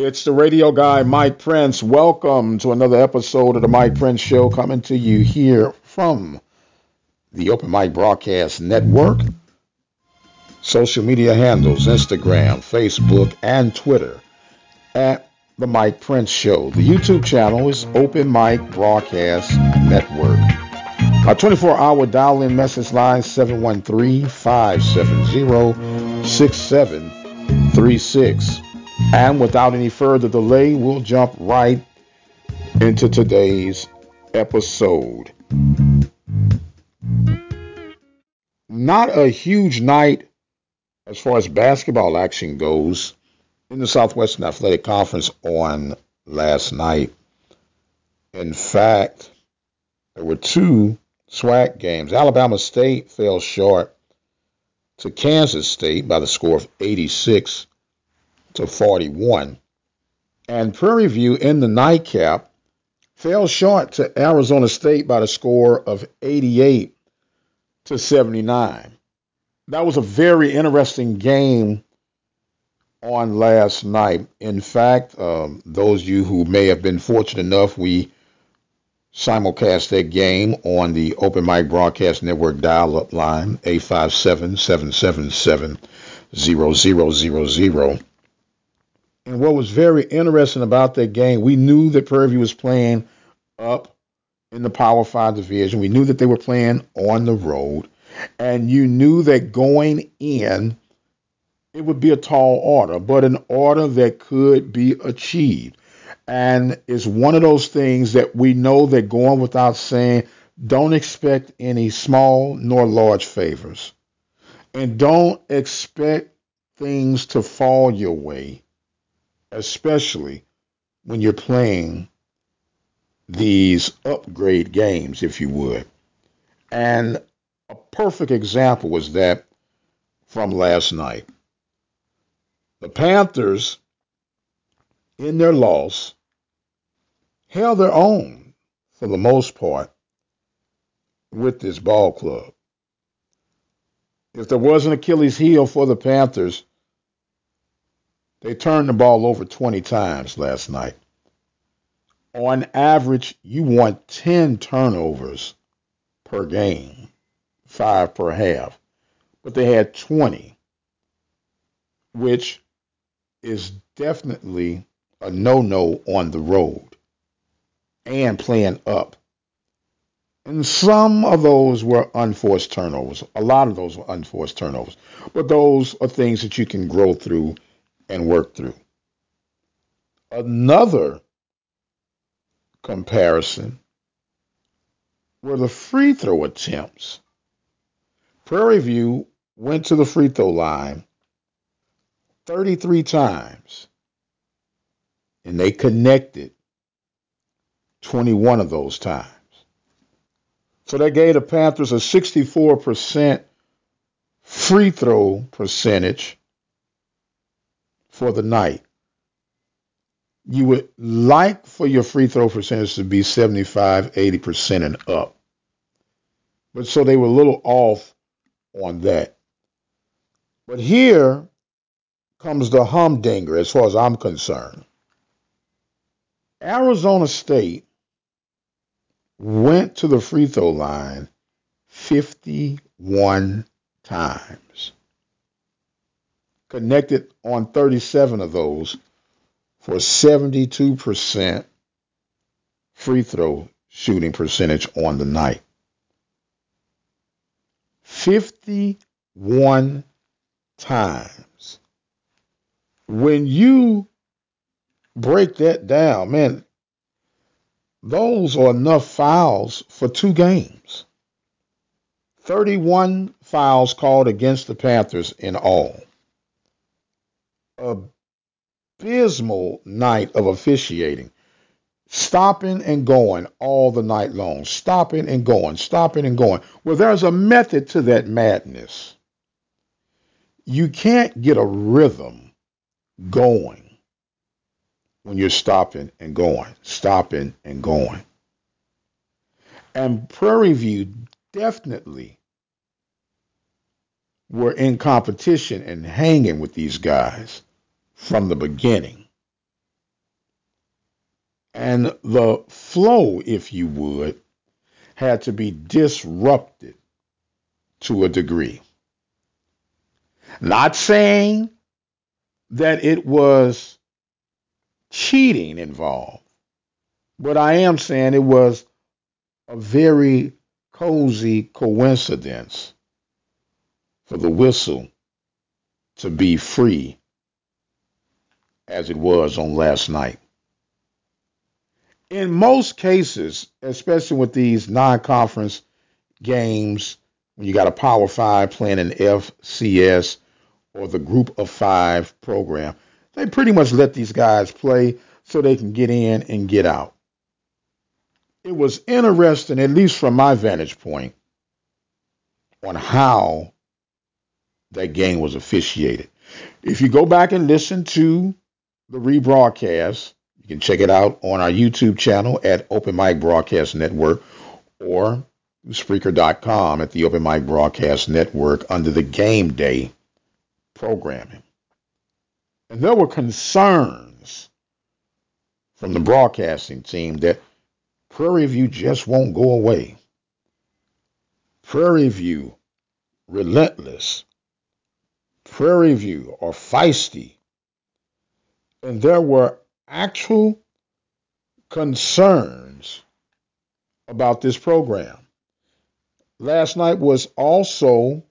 It's the radio guy, Mike Prince. Welcome to another episode of the Mike Prince Show coming to you here from the Open Mic Broadcast Network. Social media handles Instagram, Facebook, and Twitter at The Mike Prince Show. The YouTube channel is Open Mic Broadcast Network. Our 24 hour dial in message line 713 570 6736. And without any further delay, we'll jump right into today's episode. Not a huge night as far as basketball action goes in the Southwestern Athletic Conference on last night. In fact, there were two SWAC games. Alabama State fell short to Kansas State by the score of 86 to 41. And Prairie View in the nightcap fell short to Arizona State by the score of 88 to 79. That was a very interesting game on last night. In fact, um, those of you who may have been fortunate enough, we simulcast that game on the Open Mic Broadcast Network dial up line, 857 777 0000. And what was very interesting about that game, we knew that Prairie View was playing up in the Power Five division. We knew that they were playing on the road. And you knew that going in, it would be a tall order, but an order that could be achieved. And it's one of those things that we know that going without saying, don't expect any small nor large favors. And don't expect things to fall your way, especially when you're playing these upgrade games, if you would. And a perfect example was that from last night. The Panthers, in their loss, held their own for the most part with this ball club. If there was an Achilles heel for the Panthers, they turned the ball over 20 times last night. On average, you want 10 turnovers per game, five per half. But they had 20, which is definitely a no no on the road and playing up. And some of those were unforced turnovers. A lot of those were unforced turnovers. But those are things that you can grow through and work through. Another comparison were the free throw attempts. Prairie View went to the free throw line 33 times and they connected 21 of those times. So that gave the Panthers a 64% free throw percentage for the night. You would like for your free throw percentage to be 75, 80% and up. But so they were a little off on that. But here comes the humdinger as far as I'm concerned. Arizona State went to the free throw line 51 times. Connected on 37 of those for 72% free throw shooting percentage on the night. 51 times. When you break that down, man, those are enough fouls for two games. 31 fouls called against the Panthers in all. Abysmal night of officiating. Stopping and going all the night long, stopping and going, stopping and going. Well, there's a method to that madness. You can't get a rhythm going when you're stopping and going, stopping and going. And Prairie View definitely were in competition and hanging with these guys from the beginning. And the flow, if you would, had to be disrupted to a degree. Not saying that it was cheating involved, but I am saying it was a very cozy coincidence for the whistle to be free as it was on last night. In most cases, especially with these non conference games, when you got a Power Five playing an FCS or the Group of Five program, they pretty much let these guys play so they can get in and get out. It was interesting, at least from my vantage point, on how that game was officiated. If you go back and listen to the rebroadcast, you can check it out on our YouTube channel at Open Mic Broadcast Network or Spreaker.com at the Open Mic Broadcast Network under the Game Day programming. And there were concerns from the broadcasting team that Prairie View just won't go away. Prairie View, relentless. Prairie View are feisty. And there were actual concerns about this program. Last night was also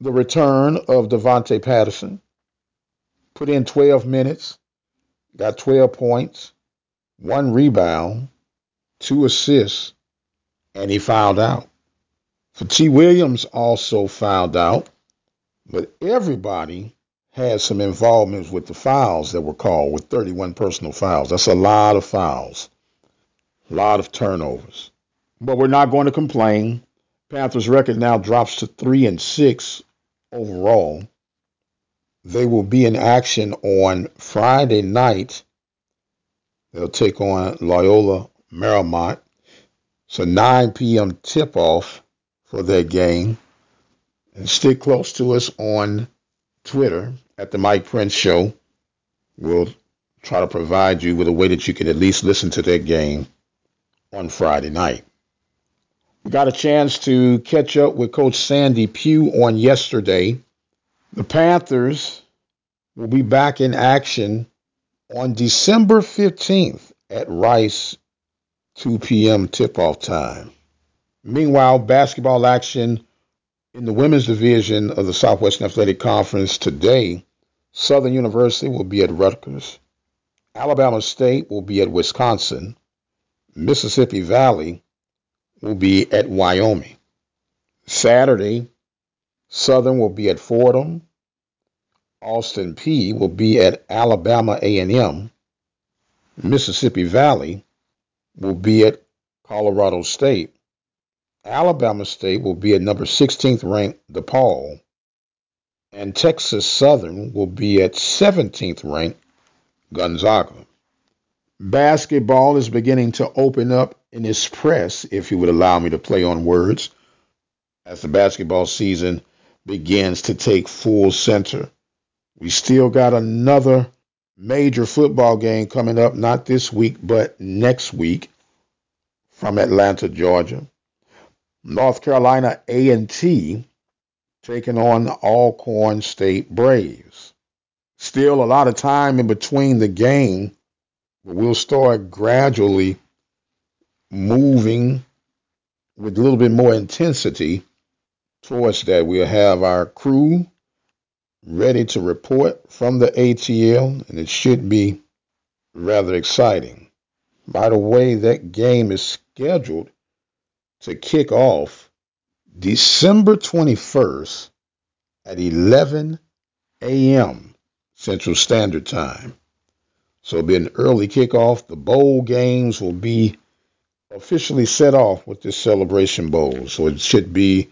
the return of Devontae Patterson. Put in 12 minutes, got 12 points, one rebound, two assists, and he fouled out. T. Williams also fouled out, but everybody had some involvement with the files that were called with 31 personal files. That's a lot of files, a lot of turnovers. But we're not going to complain. Panthers' record now drops to three and six overall. They will be in action on Friday night. They'll take on Loyola Marymount. It's a 9 p.m. tip off for that game. And stick close to us on Twitter at the Mike Prince Show. We'll try to provide you with a way that you can at least listen to that game on Friday night. We got a chance to catch up with Coach Sandy Pugh on yesterday. The Panthers will be back in action on December 15th at Rice, 2 p.m. tip off time. Meanwhile, basketball action in the women's division of the Southwestern Athletic Conference today, Southern University will be at Rutgers. Alabama State will be at Wisconsin. Mississippi Valley will be at Wyoming. Saturday, Southern will be at Fordham. Austin Peay will be at Alabama A&M. Mississippi Valley will be at Colorado State. Alabama State will be at number 16th ranked DePaul, and Texas Southern will be at 17th ranked Gonzaga. Basketball is beginning to open up in its press, if you would allow me to play on words, as the basketball season begins to take full center. We still got another major football game coming up, not this week, but next week from Atlanta, Georgia. North Carolina A&T taking on the Alcorn State Braves. Still a lot of time in between the game, but we'll start gradually moving with a little bit more intensity towards that. We'll have our crew ready to report from the ATL, and it should be rather exciting. By the way, that game is scheduled to kick off December 21st at 11 a.m. Central Standard Time. So it'll be an early kickoff. The bowl games will be officially set off with this Celebration Bowl. So it should be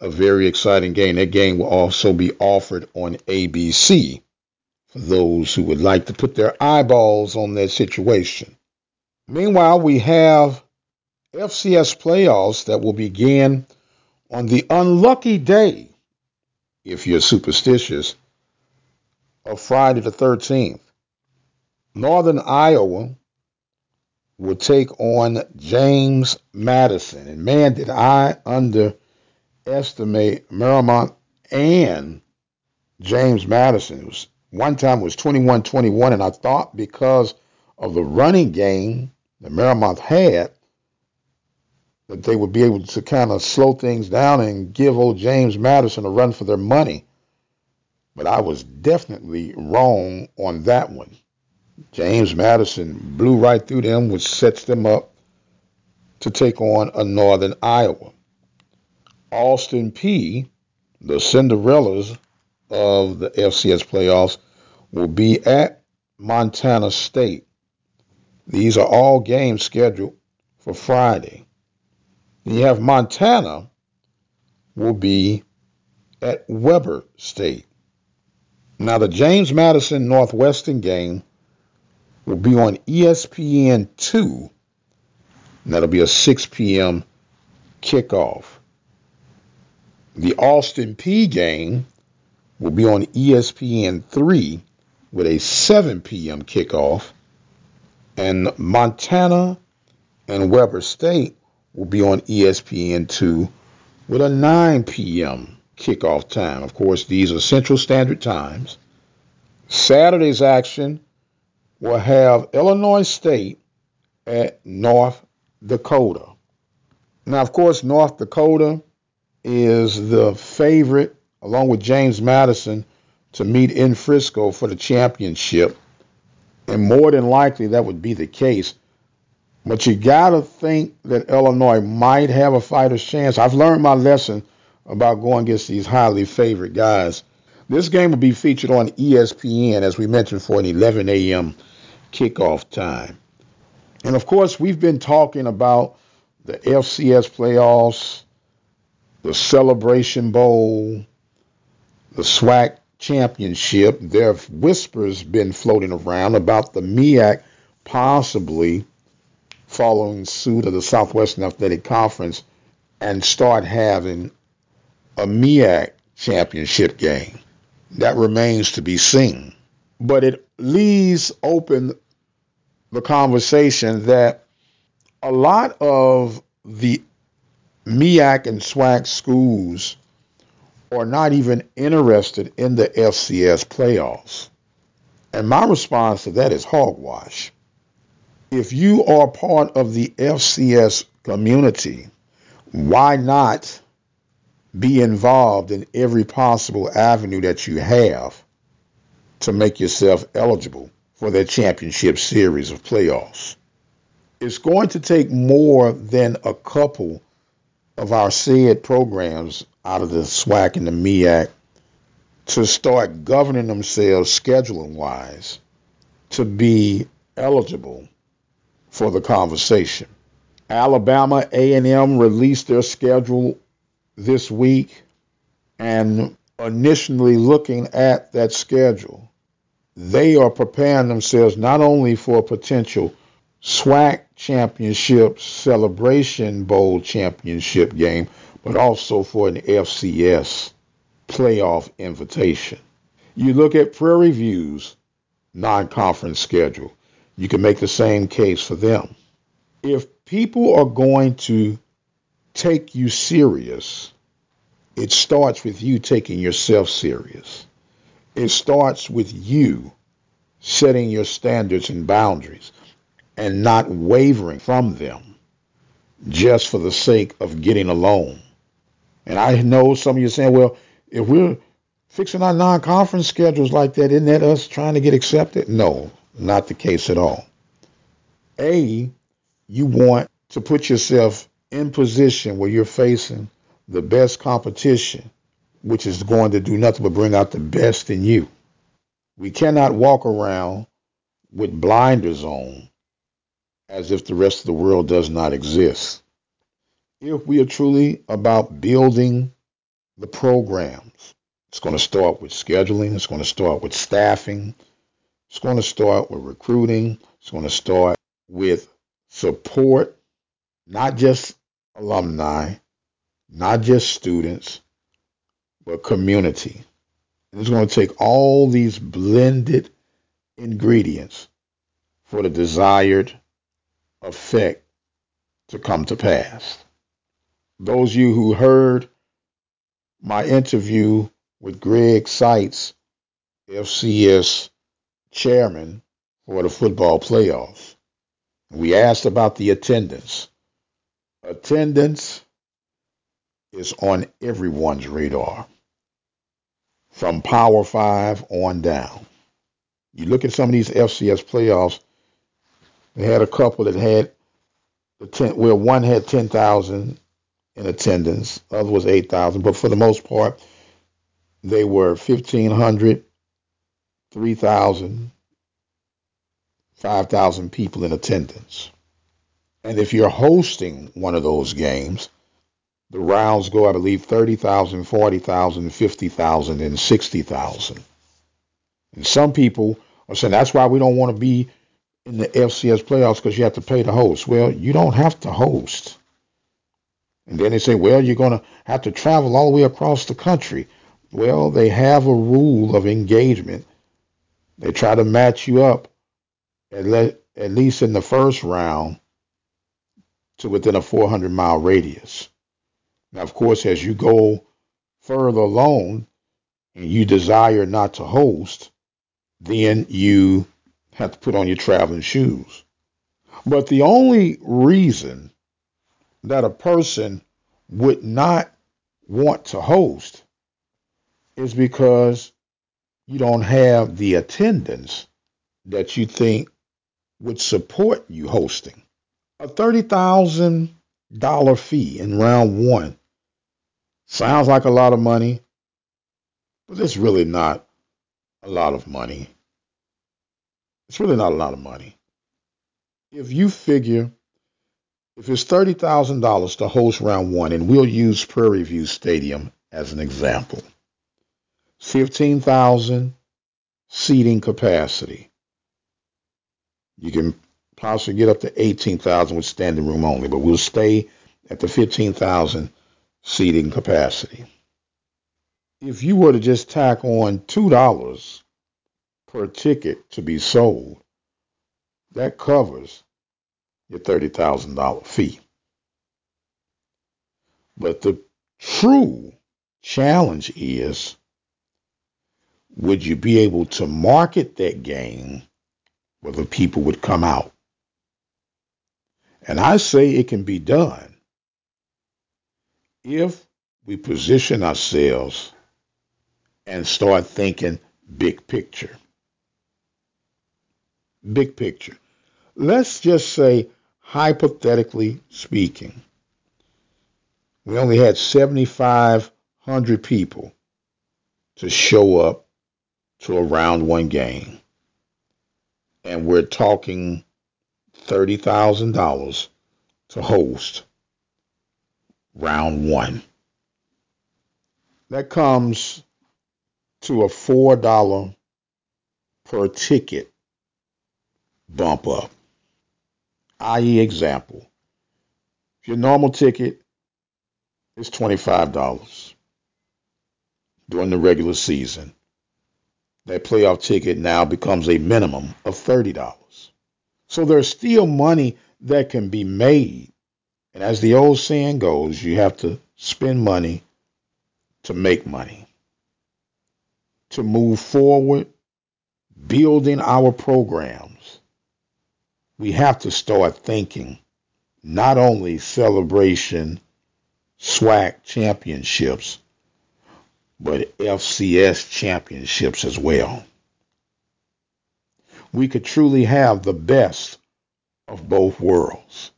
a very exciting game. That game will also be offered on ABC for those who would like to put their eyeballs on that situation. Meanwhile, we have FCS playoffs that will begin on the unlucky day, if you're superstitious, of Friday the 13th. Northern Iowa will take on James Madison. And man, did I underestimate Marymount and James Madison. Was one time it was 21-21, and I thought because of the running game that Marymount had, that they would be able to kind of slow things down and give old James Madison a run for their money. But I was definitely wrong on that one. James Madison blew right through them, which sets them up to take on a Northern Iowa. Austin Peay, the Cinderellas of the FCS playoffs, will be at Montana State. These are all games scheduled for Friday. Then you have Montana will be at Weber State. Now the James Madison Northwestern game will be on ESPN two. That'll be a 6 p.m. kickoff. The Austin Peay game will be on ESPN three with a 7 p.m. kickoff. And Montana and Weber State will be on ESPN2 with a 9 p.m. kickoff time. Of course, these are Central Standard Times. Saturday's action will have Illinois State at North Dakota. Now, of course, North Dakota is the favorite, along with James Madison, to meet in Frisco for the championship. And more than likely, that would be the case. But you got to think that Illinois might have a fighter's chance. I've learned my lesson about going against these highly favored guys. This game will be featured on ESPN, as we mentioned, for an 11 a.m. kickoff time. And of course, we've been talking about the FCS playoffs, the Celebration Bowl, the SWAC championship. There have whispers been floating around about the MEAC possibly following suit of the Southwestern Athletic Conference and start having a MEAC championship game. That remains to be seen. But it leaves open the conversation that a lot of the MEAC and SWAC schools are not even interested in the FCS playoffs. And my response to that is hogwash if you are part of the FCS community, why not be involved in every possible avenue that you have to make yourself eligible for that championship series of playoffs? It's going to take more than a couple of our said programs out of the SWAC and the MEAC to start governing themselves scheduling wise to be eligible for the conversation. Alabama A&M released their schedule this week and initially looking at that schedule, they are preparing themselves not only for a potential SWAC championship celebration bowl championship game, but also for an FCS playoff invitation. You look at Prairie View's non-conference schedule you can make the same case for them. If people are going to take you serious, it starts with you taking yourself serious. It starts with you setting your standards and boundaries and not wavering from them just for the sake of getting along. And I know some of you saying, well, if we're fixing our non conference schedules like that, isn't that us trying to get accepted? No, not the case at all. A, you want to put yourself in position where you're facing the best competition, which is going to do nothing but bring out the best in you. We cannot walk around with blinders on as if the rest of the world does not exist. If we are truly about building the programs, it's going to start with scheduling, it's going to start with staffing, it's going to start with recruiting, it's going to start with support, not just alumni, not just students, but community. And it's going to take all these blended ingredients for the desired effect to come to pass. Those of you who heard my interview with Greg Seitz, FCS chairman for the football playoffs, we asked about the attendance. Attendance is on everyone's radar, from Power Five on down. You look at some of these FCS playoffs, they had a couple that had the ten, well, one had 10,000 in attendance, other was 8,000, but for the most part, they were 1,500, 3,000, 5,000 people in attendance. And if you're hosting one of those games, the rounds go, I believe, 30,000, 40,000, 50,000, and 60,000. And some people are saying that's why we don't want to be in the FCS playoffs because you have to pay to host. Well, you don't have to host. And then they say, well, you're going to have to travel all the way across the country. Well, they have a rule of engagement. They try to match you up at, le- at least in the first round to within a 400 mile radius. Now, of course, as you go further along and you desire not to host, then you have to put on your traveling shoes. But the only reason that a person would not want to host is because you don't have the attendance that you think would support you hosting. A $30,000 fee in round one sounds like a lot of money, but it's really not a lot of money. It's really not a lot of money. If you figure if it's $30,000 to host round one, and we'll use Prairie View Stadium as an example, 15,000 seating capacity. You can possibly get up to 18,000 with standing room only, but we'll stay at the 15,000 seating capacity. If you were to just tack on $2 per ticket to be sold, that covers your $30,000 fee. But the true challenge is would you be able to market that game where the people would come out? And I say it can be done if we position ourselves and start thinking big picture. Big picture. Let's just say, hypothetically speaking, we only had 7,500 people to show up to a round one game. And we're talking $30,000 to host round one. That comes to a $4 per ticket bump up. I.e., example, if your normal ticket is $25 during the regular season, that playoff ticket now becomes a minimum of $30. So there's still money that can be made. And as the old saying goes, you have to spend money to make money. To move forward, building our programs, we have to start thinking not only celebration SWAC championships, but FCS championships as well. We could truly have the best of both worlds.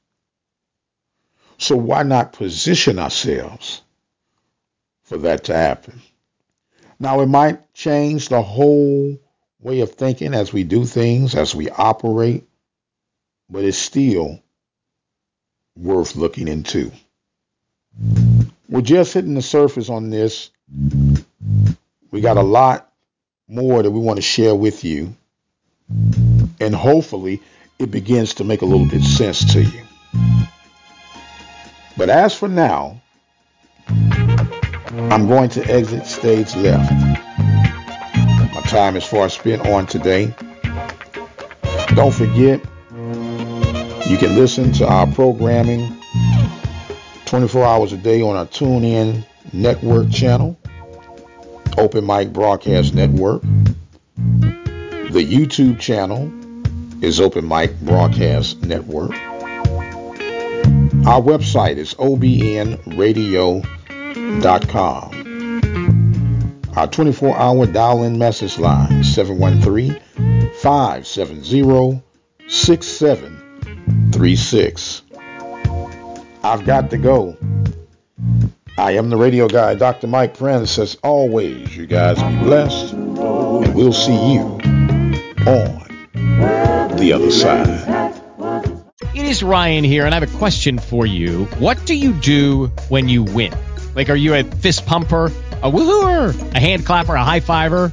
So why not position ourselves for that to happen? Now, it might change the whole way of thinking as we do things, as we operate, but it's still worth looking into. We're just hitting the surface on this. We got a mm-hmm. lot more that we want to share with you. And hopefully it begins to make a little bit sense to you. But as for now, I'm going to exit stage left. My time is far spent on today. Don't forget, you can listen to our programming 24 hours a day on our TuneIn network channel, Open Mic Broadcast Network. The YouTube channel is Open Mic Broadcast Network. Our website is obnradio.com. Our 24 hour dial in message line 713 570 6736. I've got to go. I am the radio guy, Dr. Mike Prince. As always, you guys be blessed, and we'll see you on the other side. It is Ryan here, and I have a question for you. What do you do when you win? Like, are you a fist pumper? A woohooer, a hand clapper, a high fiver.